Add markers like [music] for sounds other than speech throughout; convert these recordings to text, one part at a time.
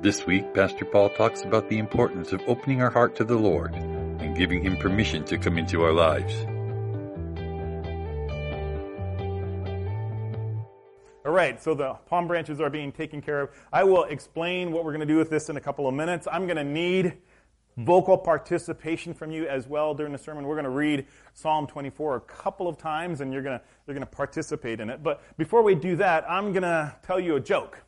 This week, Pastor Paul talks about the importance of opening our heart to the Lord and giving Him permission to come into our lives. All right, so the palm branches are being taken care of. I will explain what we're going to do with this in a couple of minutes. I'm going to need vocal participation from you as well during the sermon. We're going to read Psalm 24 a couple of times, and you're going to, you're going to participate in it. But before we do that, I'm going to tell you a joke.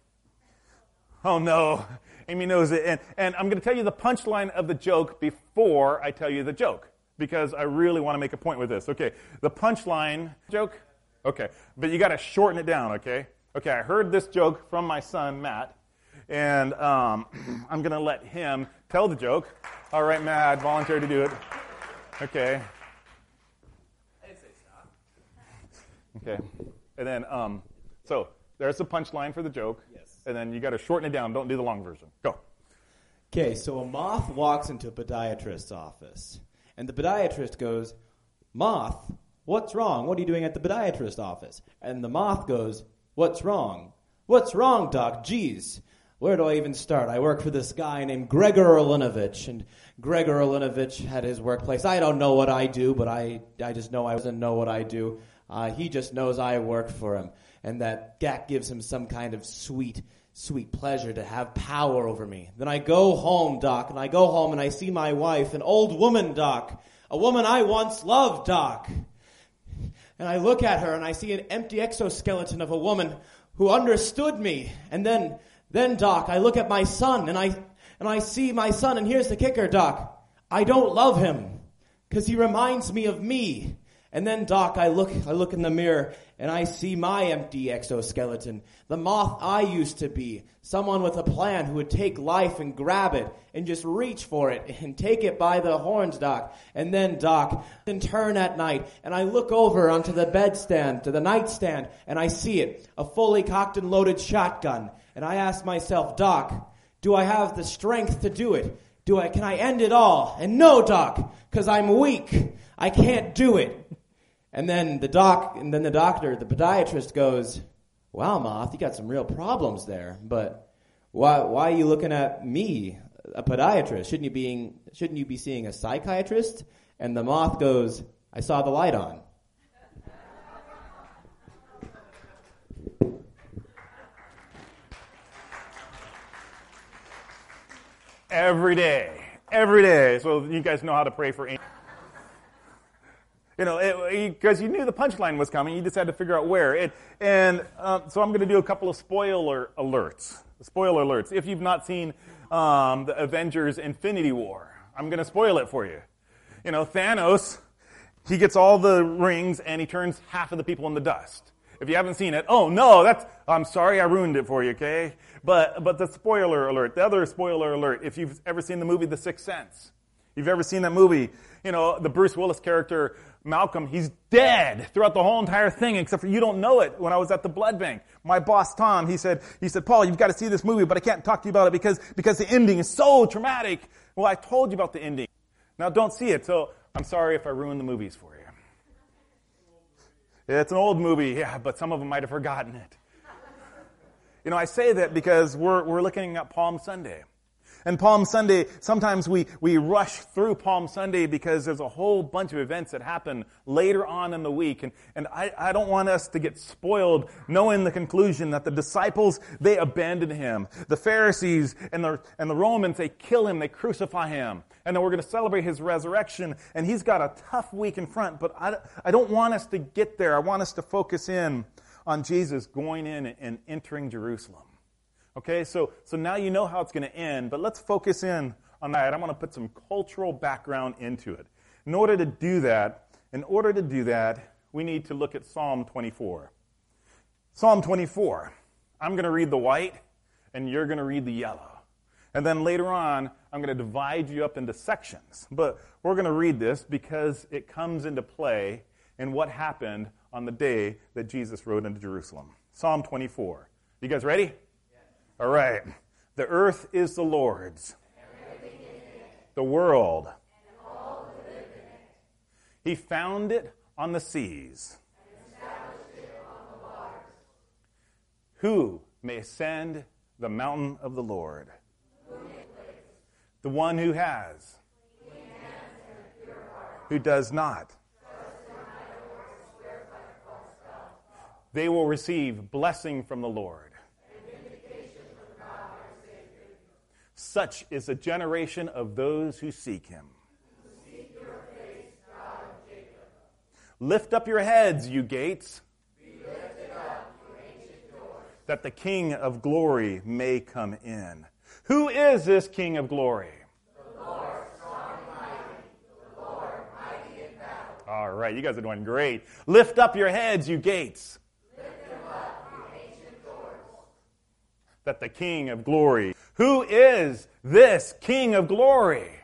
Oh no, Amy knows it. And, and I'm going to tell you the punchline of the joke before I tell you the joke, because I really want to make a point with this. Okay, the punchline joke? Okay, but you got to shorten it down, okay? Okay, I heard this joke from my son, Matt, and um, [clears throat] I'm going to let him tell the joke. All right, Matt, volunteer to do it. Okay. Okay. And then, um, so there's the punchline for the joke. And then you got to shorten it down. Don't do the long version. Go. Okay, so a moth walks into a podiatrist's office, and the podiatrist goes, Moth, what's wrong? What are you doing at the podiatrist's office? And the moth goes, What's wrong? What's wrong, doc? Geez. Where do I even start? I work for this guy named Gregor Olinovich, and Gregor Olinovich had his workplace. I don't know what I do, but I, I just know I doesn't know what I do. Uh, he just knows I work for him, and that that gives him some kind of sweet, sweet pleasure to have power over me. Then I go home, Doc, and I go home and I see my wife, an old woman, Doc, a woman I once loved, Doc. And I look at her and I see an empty exoskeleton of a woman who understood me. And then, then, Doc, I look at my son and I, and I see my son, and here's the kicker, Doc. I don't love him because he reminds me of me. And then, Doc, I look, I look in the mirror and I see my empty exoskeleton, the moth I used to be, someone with a plan who would take life and grab it and just reach for it and take it by the horns, Doc. And then, Doc, then turn at night and I look over onto the bedstand, to the nightstand, and I see it, a fully cocked and loaded shotgun. And I ask myself, Doc, do I have the strength to do it? Do I, can I end it all? And no, Doc, cause I'm weak. I can't do it. And then the doc, and then the doctor, the podiatrist goes, "Wow, Moth, you got some real problems there. But why, why are you looking at me, a podiatrist? Shouldn't you being, shouldn't you be seeing a psychiatrist?" And the moth goes, "I saw the light on." Every day. Every day. So you guys know how to pray for Amy. You know, because you knew the punchline was coming, you just had to figure out where. It, and um, so I'm going to do a couple of spoiler alerts. Spoiler alerts. If you've not seen um, the Avengers Infinity War, I'm going to spoil it for you. You know, Thanos, he gets all the rings and he turns half of the people into dust. If you haven't seen it, oh no, that's, I'm sorry I ruined it for you, okay? But, but the spoiler alert, the other spoiler alert, if you've ever seen the movie The Sixth Sense, you've ever seen that movie, you know, the Bruce Willis character, Malcolm, he's dead throughout the whole entire thing, except for you don't know it. When I was at the blood bank, my boss Tom, he said, he said, Paul, you've got to see this movie, but I can't talk to you about it because, because the ending is so traumatic. Well, I told you about the ending. Now don't see it, so I'm sorry if I ruined the movies for you. It's an old movie, yeah, but some of them might have forgotten it. You know, I say that because we're, we're looking at Palm Sunday. And Palm Sunday, sometimes we, we rush through Palm Sunday because there's a whole bunch of events that happen later on in the week. And, and I, I don't want us to get spoiled knowing the conclusion that the disciples, they abandon him. The Pharisees and the, and the Romans, they kill him, they crucify him. And then we're going to celebrate his resurrection. And he's got a tough week in front, but I, I don't want us to get there. I want us to focus in on Jesus going in and entering Jerusalem. Okay, so, so now you know how it's going to end, but let's focus in on that. I'm going to put some cultural background into it. In order to do that, in order to do that, we need to look at Psalm 24. Psalm 24. I'm going to read the white, and you're going to read the yellow. And then later on, I'm going to divide you up into sections. But we're going to read this because it comes into play in what happened on the day that Jesus rode into Jerusalem. Psalm 24. You guys ready? All right. The earth is the Lord's, the world. He found it on the seas. Who may ascend the mountain of the Lord? The one who has. Who does not. They will receive blessing from the Lord. Such is the generation of those who seek him. Lift up your heads, you gates, that the King of glory may come in. Who is this King of glory? All right, you guys are doing great. Lift up your heads, you gates. That the King of glory. Who is this King of glory?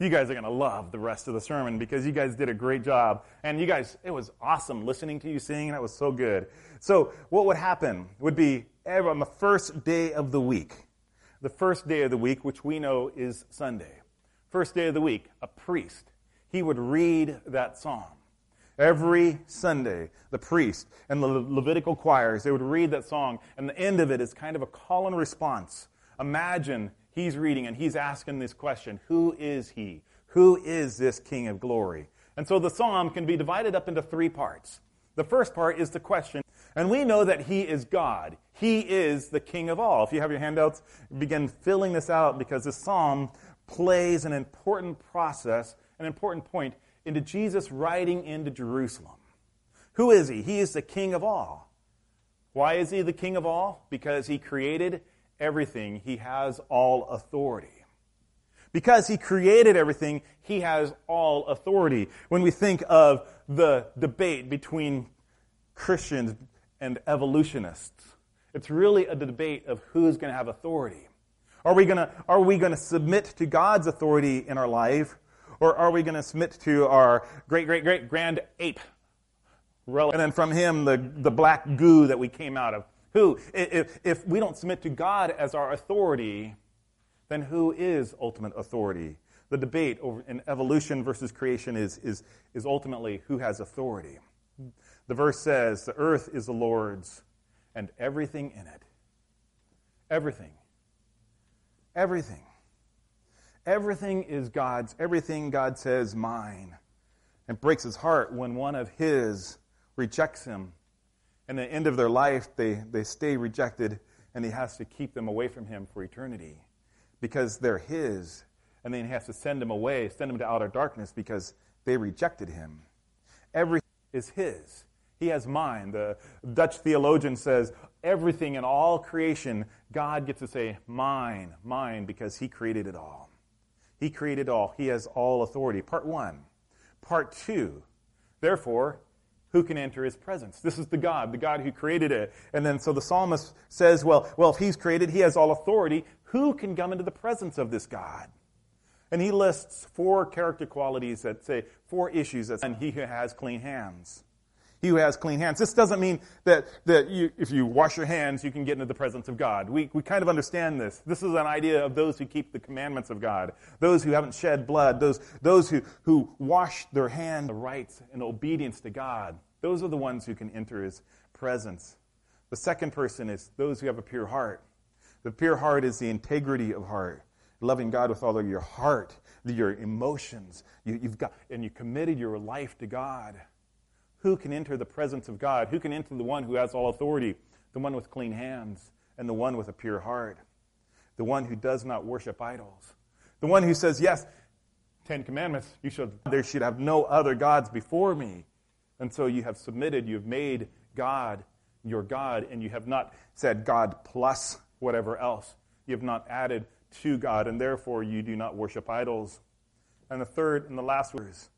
you guys are going to love the rest of the sermon because you guys did a great job. And you guys, it was awesome listening to you sing. That was so good. So, what would happen would be on the first day of the week, the first day of the week, which we know is Sunday, first day of the week, a priest, he would read that psalm. Every Sunday, the priest and the Levitical choirs, they would read that song, and the end of it is kind of a call and response. Imagine he's reading and he's asking this question Who is he? Who is this King of glory? And so the psalm can be divided up into three parts. The first part is the question, and we know that he is God. He is the King of all. If you have your handouts, begin filling this out because this psalm plays an important process, an important point into Jesus riding into Jerusalem. Who is he? He is the King of all. Why is he the King of all? Because he created everything, he has all authority. Because he created everything, he has all authority. When we think of the debate between Christians and evolutionists, it's really a debate of who's going to have authority. Are we going to, are we going to submit to God's authority in our life, or are we going to submit to our great, great, great grand ape? And then from him, the, the black goo that we came out of. Who, if, if we don't submit to God as our authority, then who is ultimate authority? The debate over in evolution versus creation is, is, is ultimately who has authority. The verse says, The earth is the Lord's and everything in it. Everything. Everything. Everything is God's. Everything God says, mine. And breaks his heart when one of his rejects him and at the end of their life, they, they stay rejected, and he has to keep them away from him for eternity because they're his. And then he has to send them away, send them to outer darkness because they rejected him. Everything is his. He has mine. The Dutch theologian says everything in all creation, God gets to say, mine, mine, because he created it all. He created all. He has all authority. Part one. Part two. Therefore, who can enter his presence? This is the God, the God who created it. And then so the psalmist says, well, well, if he's created, he has all authority. Who can come into the presence of this God? And he lists four character qualities that say, four issues that, say, and he who has clean hands. He who has clean hands. This doesn't mean that, that you, if you wash your hands, you can get into the presence of God. We, we kind of understand this. This is an idea of those who keep the commandments of God, those who haven't shed blood, those, those who, who wash their hands, the rights and obedience to God. Those are the ones who can enter his presence. The second person is those who have a pure heart. The pure heart is the integrity of heart, loving God with all of your heart, your emotions. You, have got, and you committed your life to God. Who can enter the presence of God? Who can enter the one who has all authority? The one with clean hands and the one with a pure heart. The one who does not worship idols. The one who says, Yes, Ten Commandments, you should, there should have no other gods before me. And so you have submitted, you've made God your God, and you have not said God plus whatever else. You have not added to God, and therefore you do not worship idols. And the third and the last word is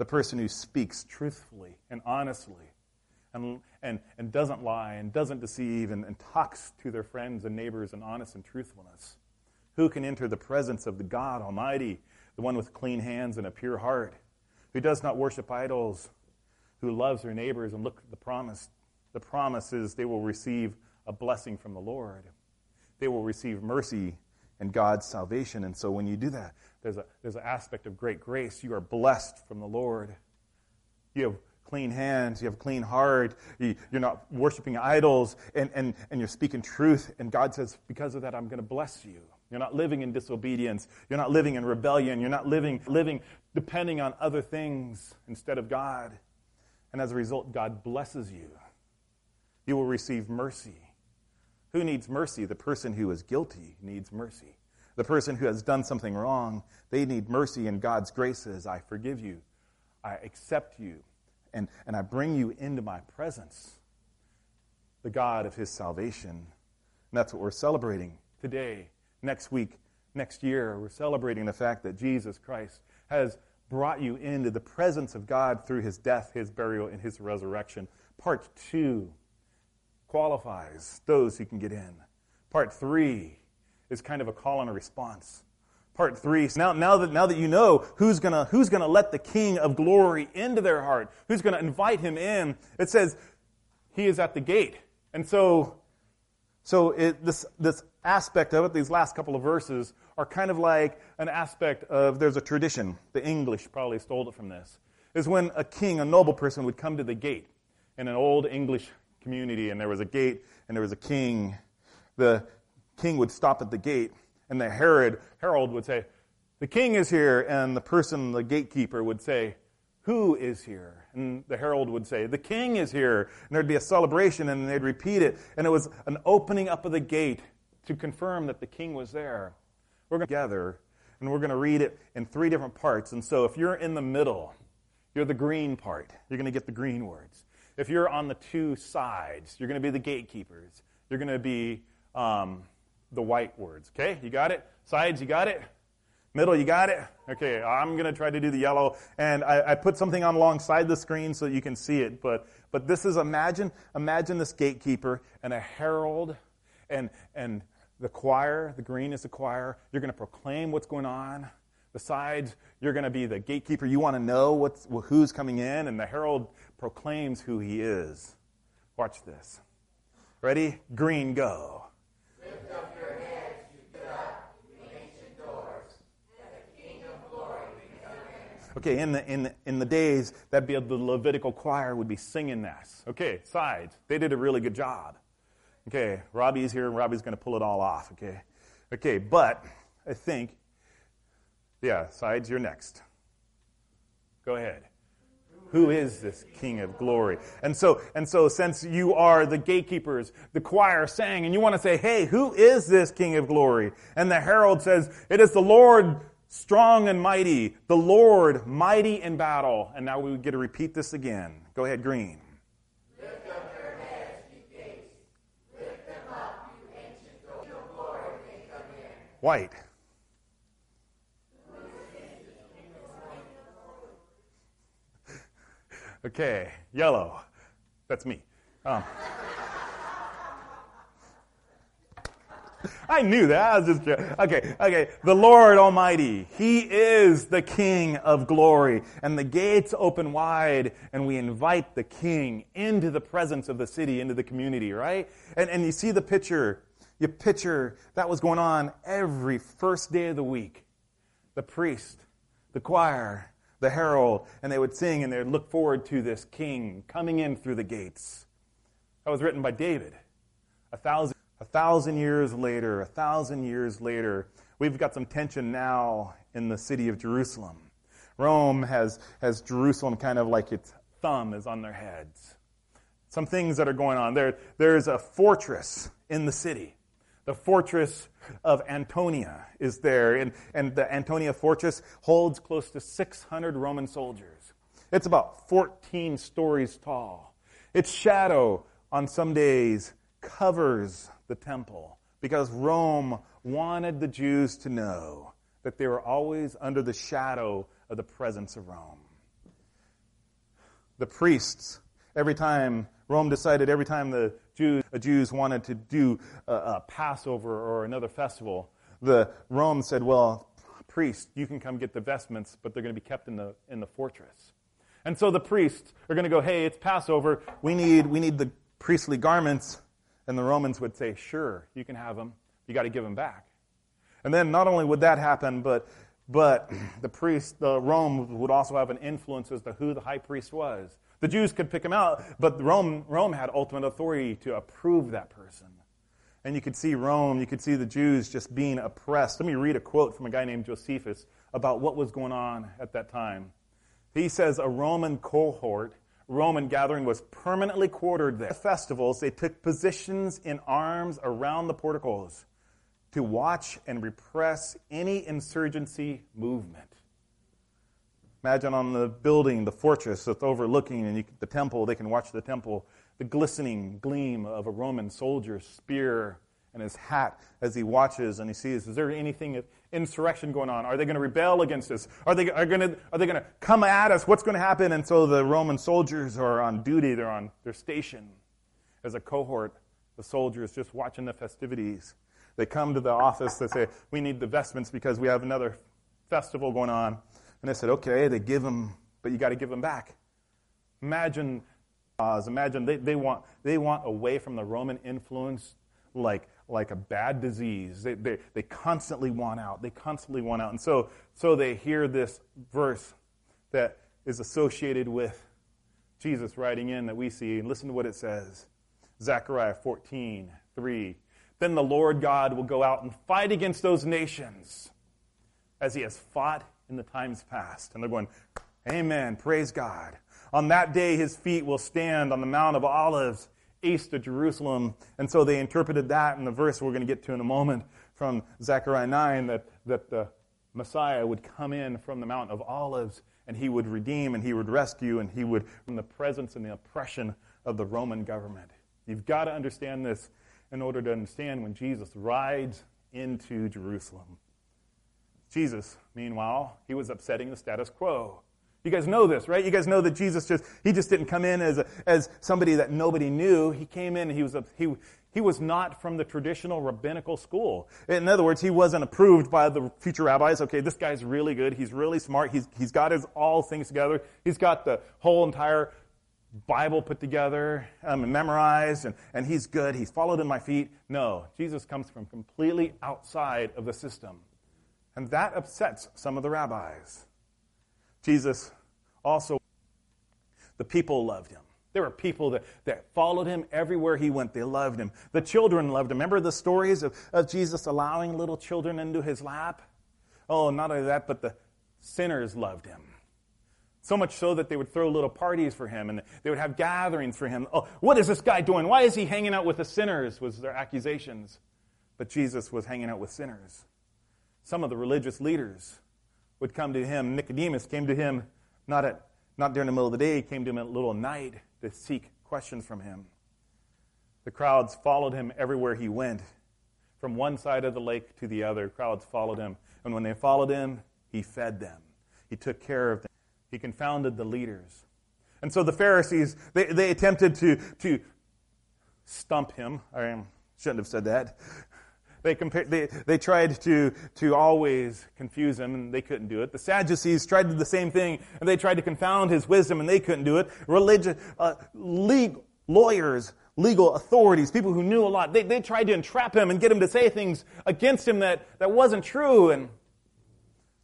the person who speaks truthfully and honestly and, and, and doesn't lie and doesn't deceive and, and talks to their friends and neighbors in honest and truthfulness. Who can enter the presence of the God Almighty, the one with clean hands and a pure heart, who does not worship idols, who loves their neighbors and look at the promise? The promise is they will receive a blessing from the Lord. They will receive mercy and God's salvation. And so when you do that, there's, a, there's an aspect of great grace. You are blessed from the Lord. You have clean hands, you have a clean heart, you, are not worshiping idols, and, and, and you're speaking truth. And God says, because of that, I'm going to bless you. You're not living in disobedience. You're not living in rebellion. You're not living, living depending on other things instead of God. And as a result, God blesses you. You will receive mercy. Who needs mercy? The person who is guilty needs mercy. The person who has done something wrong, they need mercy, and God's grace says, I forgive you. I accept you and, and I bring you into my presence, the God of his salvation. And that's what we're celebrating today, next week, next year. We're celebrating the fact that Jesus Christ has brought you into the presence of God through his death, his burial, and his resurrection. Part two qualifies those who can get in. Part three is kind of a call and a response part three. So now, now that now that you know who's gonna who's gonna let the King of Glory into their heart, who's gonna invite him in, it says he is at the gate. And so, so it, this this aspect of it, these last couple of verses are kind of like an aspect of there's a tradition. The English probably stole it from this. Is when a king, a noble person, would come to the gate in an old English community, and there was a gate and there was a king. The king would stop at the gate and the herald would say, The king is here. And the person, the gatekeeper, would say, Who is here? And the herald would say, The king is here. And there'd be a celebration, and they'd repeat it. And it was an opening up of the gate to confirm that the king was there. We're going to gather, and we're going to read it in three different parts. And so if you're in the middle, you're the green part. You're going to get the green words. If you're on the two sides, you're going to be the gatekeepers. You're going to be um, the white words. Okay, you got it? Sides, you got it? Middle, you got it? Okay, I'm going to try to do the yellow. And I, I, put something on alongside the screen so you can see it. But, but this is, imagine, imagine this gatekeeper and a herald and, and the choir. The green is the choir. You're going to proclaim what's going on. The sides, you're going to be the gatekeeper. You want to know what's, who's coming in. And the herald proclaims who he is. Watch this. Ready? Green, go. Okay, in the, in the, in the days, that be the Levitical choir would be singing this. Okay, sides. They did a really good job. Okay, Robbie's here, and Robbie's going to pull it all off. Okay, okay, but I think, yeah, sides, you're next. Go ahead. Who is this King of glory? And so, and so, since you are the gatekeepers, the choir sang, and you want to say, "Hey, who is this King of glory?" And the herald says, "It is the Lord strong and mighty, the Lord mighty in battle. And now we get to repeat this again. Go ahead, Green. Up you ancient doors. Your glory may come in. White. Okay, yellow. That's me. Um. I knew that. I was just okay. Okay. The Lord Almighty. He is the King of glory, and the gates open wide, and we invite the King into the presence of the city, into the community. Right? And and you see the picture. You picture that was going on every first day of the week. The priest, the choir, the herald, and they would sing, and they would look forward to this King coming in through the gates. That was written by David. A thousand a thousand years later, a thousand years later, we've got some tension now in the city of Jerusalem. Rome has, has Jerusalem kind of like its thumb is on their heads. Some things that are going on. There, there's a fortress in the city. The fortress of Antonia is there, and, and the Antonia fortress holds close to 600 Roman soldiers. It's about 14 stories tall. Its shadow on some days covers the temple because Rome wanted the Jews to know that they were always under the shadow of the presence of Rome. The priests, every time Rome decided, every time the Jews, uh, Jews wanted to do a, a Passover or another festival, the Rome said, "Well, priest, you can come get the vestments, but they're going to be kept in the in the fortress." And so the priests are going to go, "Hey, it's Passover. We need we need the priestly garments." And the Romans would say, sure, you can have them. You got to give them back. And then not only would that happen, but, but [clears throat] the priest, the Rome would also have an influence as to who the high priest was. The Jews could pick him out, but Rome, Rome had ultimate authority to approve that person. And you could see Rome, you could see the Jews just being oppressed. Let me read a quote from a guy named Josephus about what was going on at that time. He says a Roman cohort, Roman gathering was permanently quartered there. At festivals, they took positions in arms around the porticos to watch and repress any insurgency movement. Imagine on the building, the fortress that's overlooking and you, the temple, they can watch the temple, the glistening gleam of a Roman soldier's spear and his hat as he watches and he sees, is there anything of insurrection going on? Are they going to rebel against us? Are they, are going to, are they going to come at us? What's going to happen? And so the Roman soldiers are on duty. They're on their station as a cohort. The soldiers just watching the festivities. They come to the office. They say, we need the vestments because we have another festival going on. And they said, okay, they give them, but you got to give them back. Imagine, uh, imagine they, they, want, they want away from the Roman influence like, like a bad disease. They, they, they constantly want out. They constantly want out. And so, so they hear this verse that is associated with Jesus writing in that we see. And listen to what it says Zechariah 14, 3. Then the Lord God will go out and fight against those nations as he has fought in the times past. And they're going, Amen, praise God. On that day, his feet will stand on the Mount of Olives east of Jerusalem. And so they interpreted that in the verse we're going to get to in a moment from Zechariah 9 that, that the Messiah would come in from the Mount of Olives and he would redeem and he would rescue and he would from the presence and the oppression of the Roman government. You've got to understand this in order to understand when Jesus rides into Jerusalem. Jesus, meanwhile, he was upsetting the status quo. You guys know this, right? You guys know that Jesus just, he just didn't come in as, a, as somebody that nobody knew. He came in, he was, a, he, he was not from the traditional rabbinical school. In other words, he wasn't approved by the future rabbis. Okay, this guy's really good. He's really smart. He's, he's got his all things together. He's got the whole entire Bible put together um, and memorized, and, and he's good. He's followed in my feet. No, Jesus comes from completely outside of the system. And that upsets some of the rabbis. Jesus also, the people loved him. There were people that, that followed him everywhere he went. They loved him. The children loved him. Remember the stories of, of Jesus allowing little children into his lap? Oh, not only that, but the sinners loved him. So much so that they would throw little parties for him and they would have gatherings for him. Oh, what is this guy doing? Why is he hanging out with the sinners? Was their accusations. But Jesus was hanging out with sinners. Some of the religious leaders would come to him. Nicodemus came to him not, at, not during the middle of the day, he came to him at little night to seek questions from him. The crowds followed him everywhere he went. From one side of the lake to the other, crowds followed him. And when they followed him, he fed them. He took care of them. He confounded the leaders. And so the Pharisees, they, they attempted to, to stump him. I shouldn't have said that. They, compare, they, they tried to, to always confuse him, and they couldn't do it. The Sadducees tried to do the same thing, and they tried to confound his wisdom, and they couldn't do it. Religious, uh, legal, lawyers, legal authorities, people who knew a lot, they, they tried to entrap him and get him to say things against him that, that wasn't true, and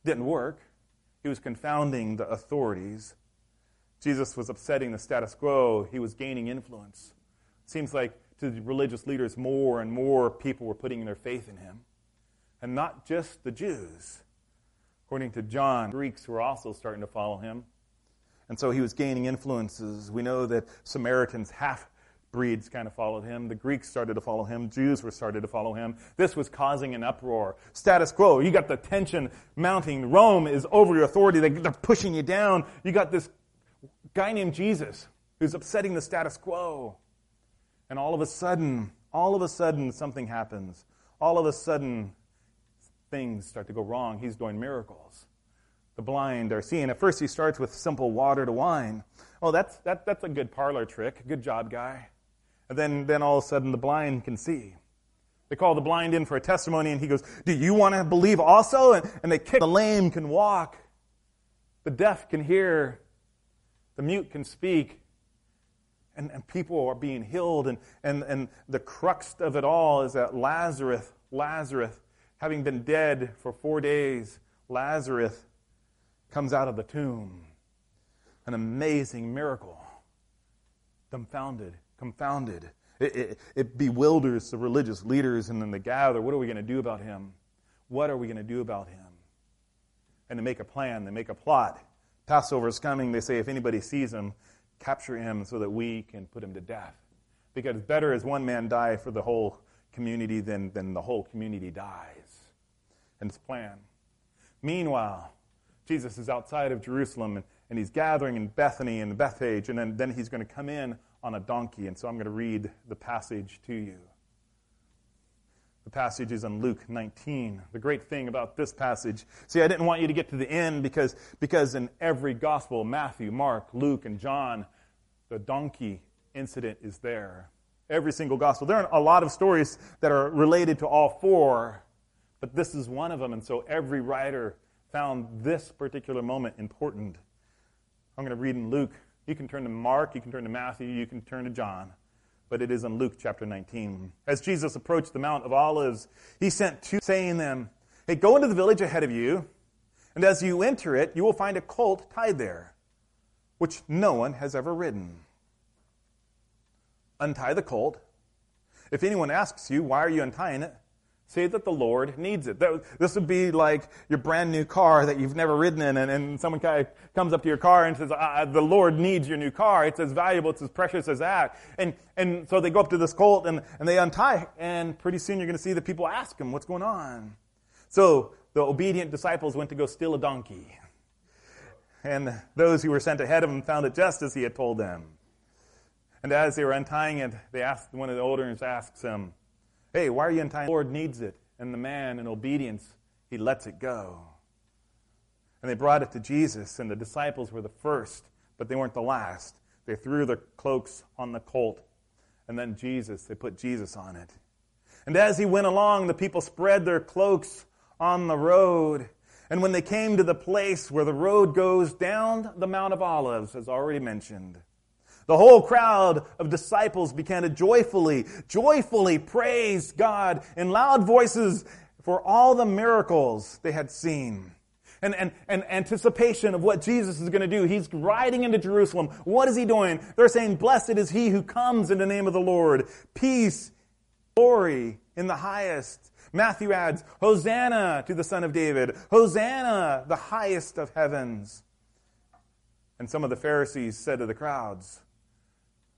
didn't work. He was confounding the authorities. Jesus was upsetting the status quo. He was gaining influence. Seems like to the religious leaders, more and more people were putting their faith in him. And not just the Jews. According to John, Greeks were also starting to follow him. And so he was gaining influences. We know that Samaritans, half breeds, kind of followed him. The Greeks started to follow him. Jews were started to follow him. This was causing an uproar. Status quo. You got the tension mounting. Rome is over your authority. They're pushing you down. You got this guy named Jesus who's upsetting the status quo. And all of a sudden, all of a sudden, something happens. All of a sudden, things start to go wrong. He's doing miracles. The blind are seeing. At first, he starts with simple water to wine. Oh, that's, that, that's a good parlor trick. Good job, guy. And then, then all of a sudden, the blind can see. They call the blind in for a testimony, and he goes, Do you want to believe also? And, and they kick. The lame can walk. The deaf can hear. The mute can speak and, and people are being healed. And, and, and the crux of it all is that Lazarus, Lazarus, having been dead for four days, Lazarus comes out of the tomb. An amazing miracle. dumbfounded, confounded. It, it, it bewilders the religious leaders and then they gather. What are we going to do about him? What are we going to do about him? And they make a plan, they make a plot. Passover is coming. They say, if anybody sees him, capture him so that we can put him to death. Because better is one man die for the whole community than, than the whole community dies. And it's planned. Meanwhile, Jesus is outside of Jerusalem and, and he's gathering in Bethany and Bethphage, and then, then he's going to come in on a donkey. And so I'm going to read the passage to you. The passage is in Luke 19. The great thing about this passage, see, I didn't want you to get to the end because, because in every gospel, Matthew, Mark, Luke, and John, the donkey incident is there. Every single gospel. There are a lot of stories that are related to all four, but this is one of them, and so every writer found this particular moment important. I'm going to read in Luke. You can turn to Mark, you can turn to Matthew, you can turn to John but it is in Luke chapter 19. As Jesus approached the Mount of Olives, he sent two, saying them, Hey, go into the village ahead of you, and as you enter it, you will find a colt tied there, which no one has ever ridden. Untie the colt. If anyone asks you, Why are you untying it? Say that the Lord needs it. This would be like your brand new car that you've never ridden in, and, and someone kind of comes up to your car and says, "The Lord needs your new car. It's as valuable, it's as precious as that." And and so they go up to this colt and, and they untie, and pretty soon you're going to see the people ask him, "What's going on?" So the obedient disciples went to go steal a donkey, and those who were sent ahead of him found it just as he had told them. And as they were untying it, they asked one of the olders asks him. Hey, why are you in time? The Lord needs it. And the man, in obedience, he lets it go. And they brought it to Jesus, and the disciples were the first, but they weren't the last. They threw their cloaks on the colt, and then Jesus, they put Jesus on it. And as he went along, the people spread their cloaks on the road. And when they came to the place where the road goes down the Mount of Olives, as already mentioned, the whole crowd of disciples began to joyfully, joyfully praise God in loud voices for all the miracles they had seen. And, and, and anticipation of what Jesus is going to do. He's riding into Jerusalem. What is he doing? They're saying, Blessed is he who comes in the name of the Lord. Peace, glory in the highest. Matthew adds, Hosanna to the Son of David. Hosanna, the highest of heavens. And some of the Pharisees said to the crowds,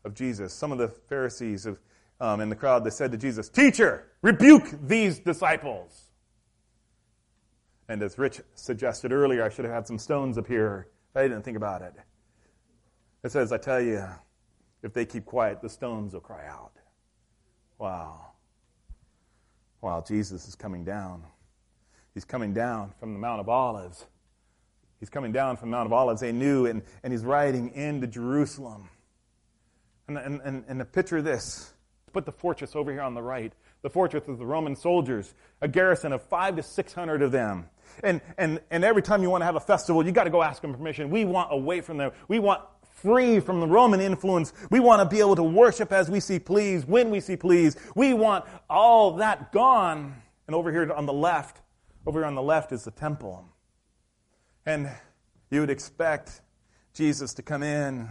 of Jesus. Some of the Pharisees of, um, in the crowd, they said to Jesus, Teacher, rebuke these disciples. And as Rich suggested earlier, I should have had some stones up here. but I didn't think about it. It says, I tell you, if they keep quiet, the stones will cry out. Wow. Wow, Jesus is coming down. He's coming down from the Mount of Olives. He's coming down from the Mount of Olives. They knew, and, and he's riding into Jerusalem. And, and, and, and picture of this. Put the fortress over here on the right. The fortress of the Roman soldiers, a garrison of five to six hundred of them. And, and, and every time you want to have a festival, you got to go ask them permission. We want away from them. We want free from the Roman influence. We want to be able to worship as we see please, when we see please. We want all that gone. And over here on the left, over here on the left is the temple. And you would expect Jesus to come in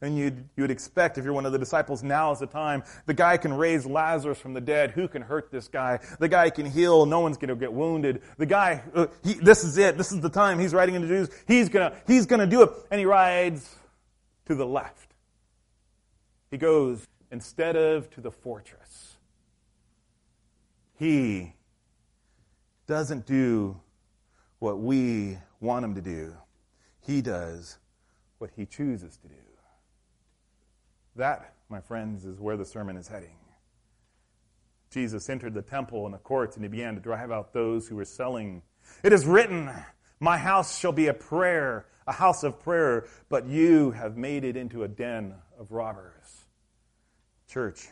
and you'd, you would expect if you're one of the disciples, now is the time. The guy can raise Lazarus from the dead. Who can hurt this guy? The guy can heal. No one's going to get wounded. The guy, uh, he, this is it. This is the time. He's riding into Jews. He's going to, he's to do it. And he rides to the left. He goes instead of to the fortress. He doesn't do what we want him to do. He does what he chooses to do. That, my friends, is where the sermon is heading. Jesus entered the temple and the courts and he began to drive out those who were selling. It is written, My house shall be a prayer, a house of prayer, but you have made it into a den of robbers. Church,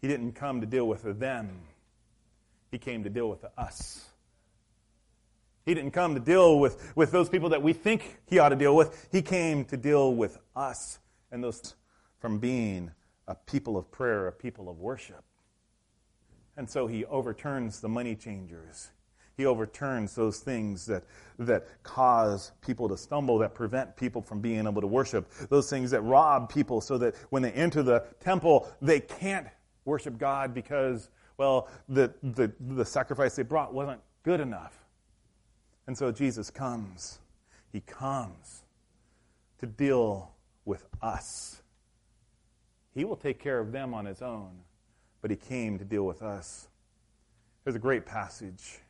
he didn't come to deal with them, he came to deal with us. He didn't come to deal with, with those people that we think he ought to deal with. He came to deal with us and those from being a people of prayer, a people of worship. And so he overturns the money changers. He overturns those things that, that cause people to stumble, that prevent people from being able to worship, those things that rob people so that when they enter the temple, they can't worship God because, well, the, the, the sacrifice they brought wasn't good enough. And so Jesus comes. He comes to deal with us. He will take care of them on his own, but he came to deal with us. There's a great passage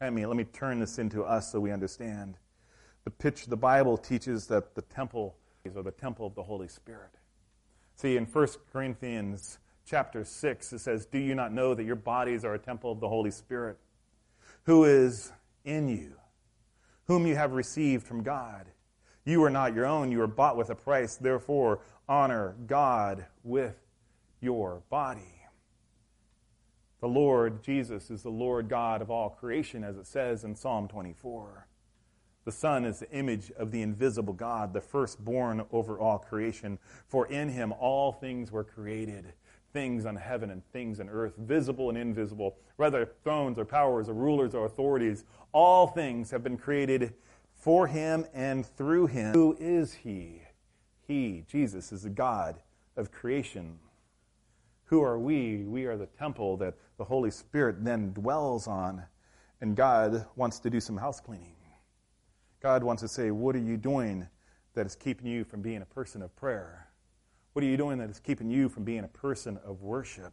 I mean, let me turn this into us so we understand. The pitch, the Bible teaches that the temple is the temple of the Holy Spirit. See, in 1 Corinthians chapter 6, it says, Do you not know that your bodies are a temple of the Holy Spirit, who is in you, whom you have received from God? You are not your own, you are bought with a price. Therefore, honor God with your body. The Lord, Jesus, is the Lord God of all creation, as it says in Psalm 24. The Son is the image of the invisible God, the firstborn over all creation. For in him all things were created things on heaven and things on earth, visible and invisible, whether thrones or powers or rulers or authorities. All things have been created for him and through him. Who is he? He, Jesus, is the God of creation. Who are we? We are the temple that the Holy Spirit then dwells on, and God wants to do some house cleaning. God wants to say, What are you doing that is keeping you from being a person of prayer? What are you doing that is keeping you from being a person of worship?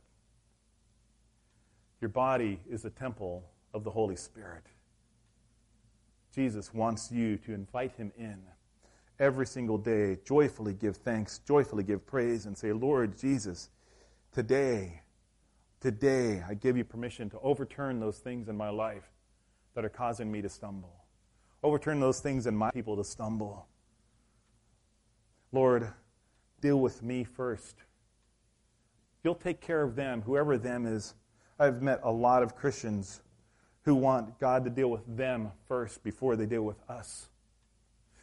Your body is a temple of the Holy Spirit. Jesus wants you to invite him in every single day, joyfully give thanks, joyfully give praise, and say, Lord Jesus, Today, today, I give you permission to overturn those things in my life that are causing me to stumble. Overturn those things in my people to stumble. Lord, deal with me first. You'll take care of them, whoever them is. I've met a lot of Christians who want God to deal with them first before they deal with us.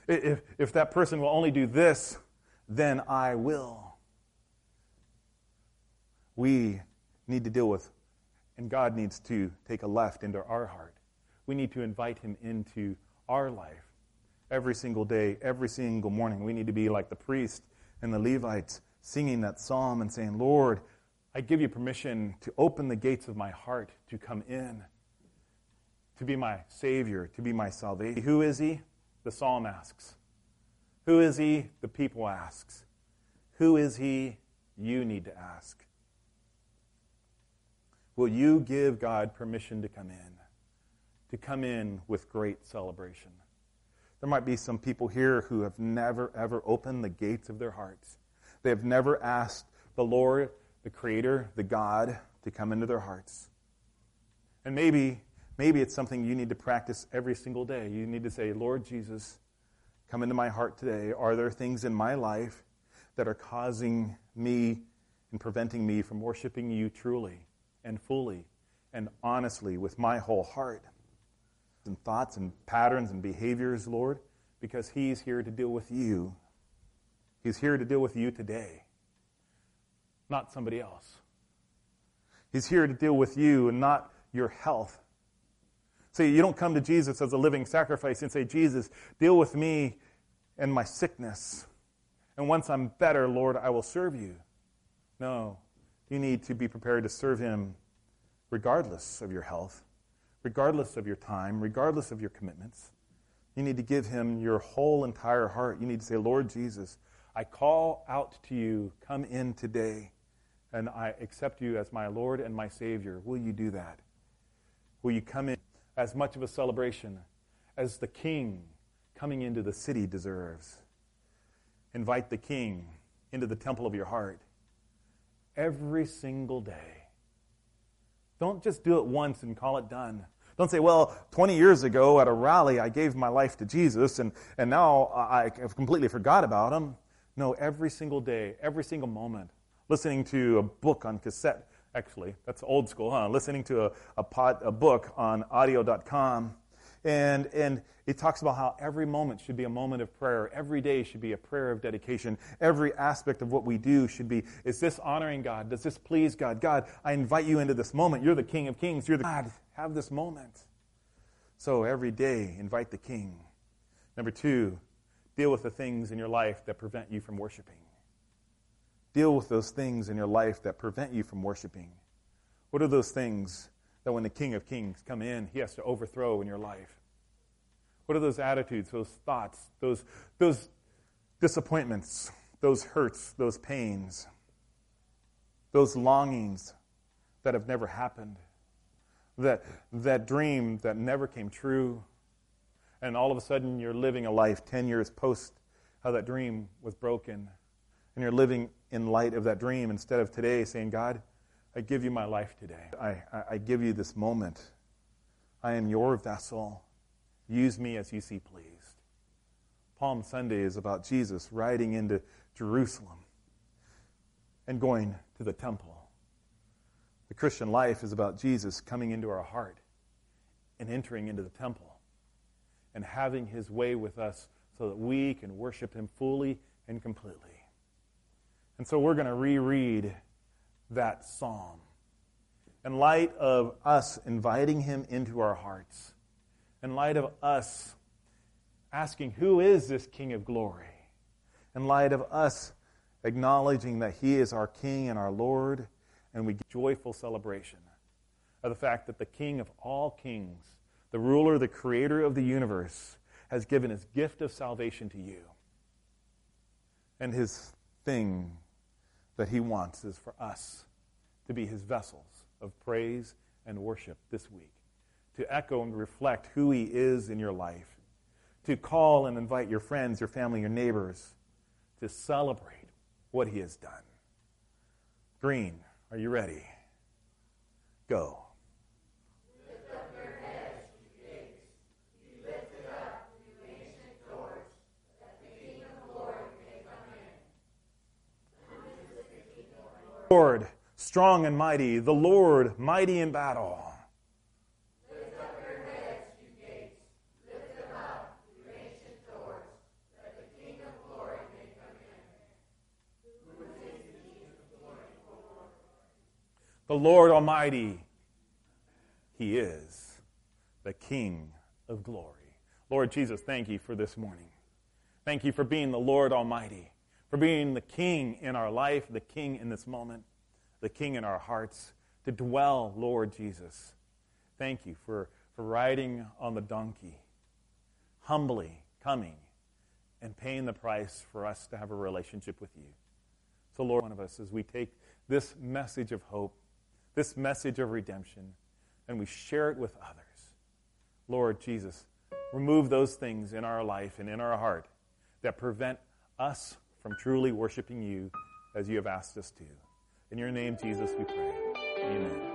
If, if that person will only do this, then I will we need to deal with, and God needs to take a left into our heart. We need to invite Him into our life every single day, every single morning. We need to be like the priest and the Levites singing that psalm and saying, Lord, I give you permission to open the gates of my heart to come in, to be my Savior, to be my salvation. Who is He? The psalm asks. Who is He? The people asks. Who is He? You need to ask. Will you give God permission to come in? To come in with great celebration. There might be some people here who have never, ever opened the gates of their hearts. They have never asked the Lord, the Creator, the God, to come into their hearts. And maybe, maybe it's something you need to practice every single day. You need to say, Lord Jesus, come into my heart today. Are there things in my life that are causing me and preventing me from worshiping you truly? and fully and honestly with my whole heart and thoughts and patterns and behaviors, Lord, because He's here to deal with you. He's here to deal with you today, not somebody else. He's here to deal with you and not your health. See, you don't come to Jesus as a living sacrifice and say, Jesus, deal with me and my sickness. And once I'm better, Lord, I will serve you. No, you need to be prepared to serve Him regardless of your health, regardless of your time, regardless of your commitments. You need to give Him your whole entire heart. You need to say, Lord Jesus, I call out to you, come in today, and I accept you as my Lord and my Savior. Will you do that? Will you come in as much of a celebration as the King coming into the city deserves? Invite the King into the temple of your heart every single day. Don't just do it once and call it done. Don't say, well, 20 years ago at a rally, I gave my life to Jesus, and, and now I have completely forgot about him. No, every single day, every single moment, listening to a book on cassette, actually, that's old school, huh? Listening to a, a, pod, a book on audio.com and, and it talks about how every moment should be a moment of prayer. Every day should be a prayer of dedication. Every aspect of what we do should be, is this honoring God? Does this please God? God, I invite you into this moment. You're the King of Kings. You're the God. Have this moment. So every day, invite the King. Number two, deal with the things in your life that prevent you from worshiping. Deal with those things in your life that prevent you from worshiping. What are those things that when the King of Kings come in, he has to overthrow in your life? What are those attitudes, those thoughts, those, those disappointments, those hurts, those pains, those longings that have never happened, that, that dream that never came true, and all of a sudden you're living a life 10 years post how that dream was broken, and you're living in light of that dream instead of today saying, God, I give you my life today. I, I, I give you this moment. I am your vessel. Use me as you see pleased. Palm Sunday is about Jesus riding into Jerusalem and going to the temple. The Christian life is about Jesus coming into our heart and entering into the temple and having his way with us so that we can worship him fully and completely. And so we're going to reread that psalm in light of us inviting him into our hearts, in light of us asking, Who is this King of glory? In light of us acknowledging that he is our King and our Lord, and we joyful celebration of the fact that the King of all kings, the ruler, the creator of the universe, has given his gift of salvation to you. And his thing that he wants is for us to be his vessels of praise and worship this week, to echo and reflect who he is in your life, to call and invite your friends, your family, your neighbors to celebrate what he has done. Green, are you ready? Go. Lord, strong and mighty, the Lord, mighty in battle. The Lord Almighty, He is the King of glory. Lord Jesus, thank you for this morning. Thank you for being the Lord Almighty, for being the King in our life, the King in this moment, the King in our hearts, to dwell, Lord Jesus. Thank you for, for riding on the donkey, humbly coming and paying the price for us to have a relationship with you. So, Lord, one of us, as we take this message of hope, this message of redemption, and we share it with others, Lord Jesus, remove those things in our life and in our heart that prevent us from truly worshiping you as you have asked us to. In your name, Jesus, we pray. Amen.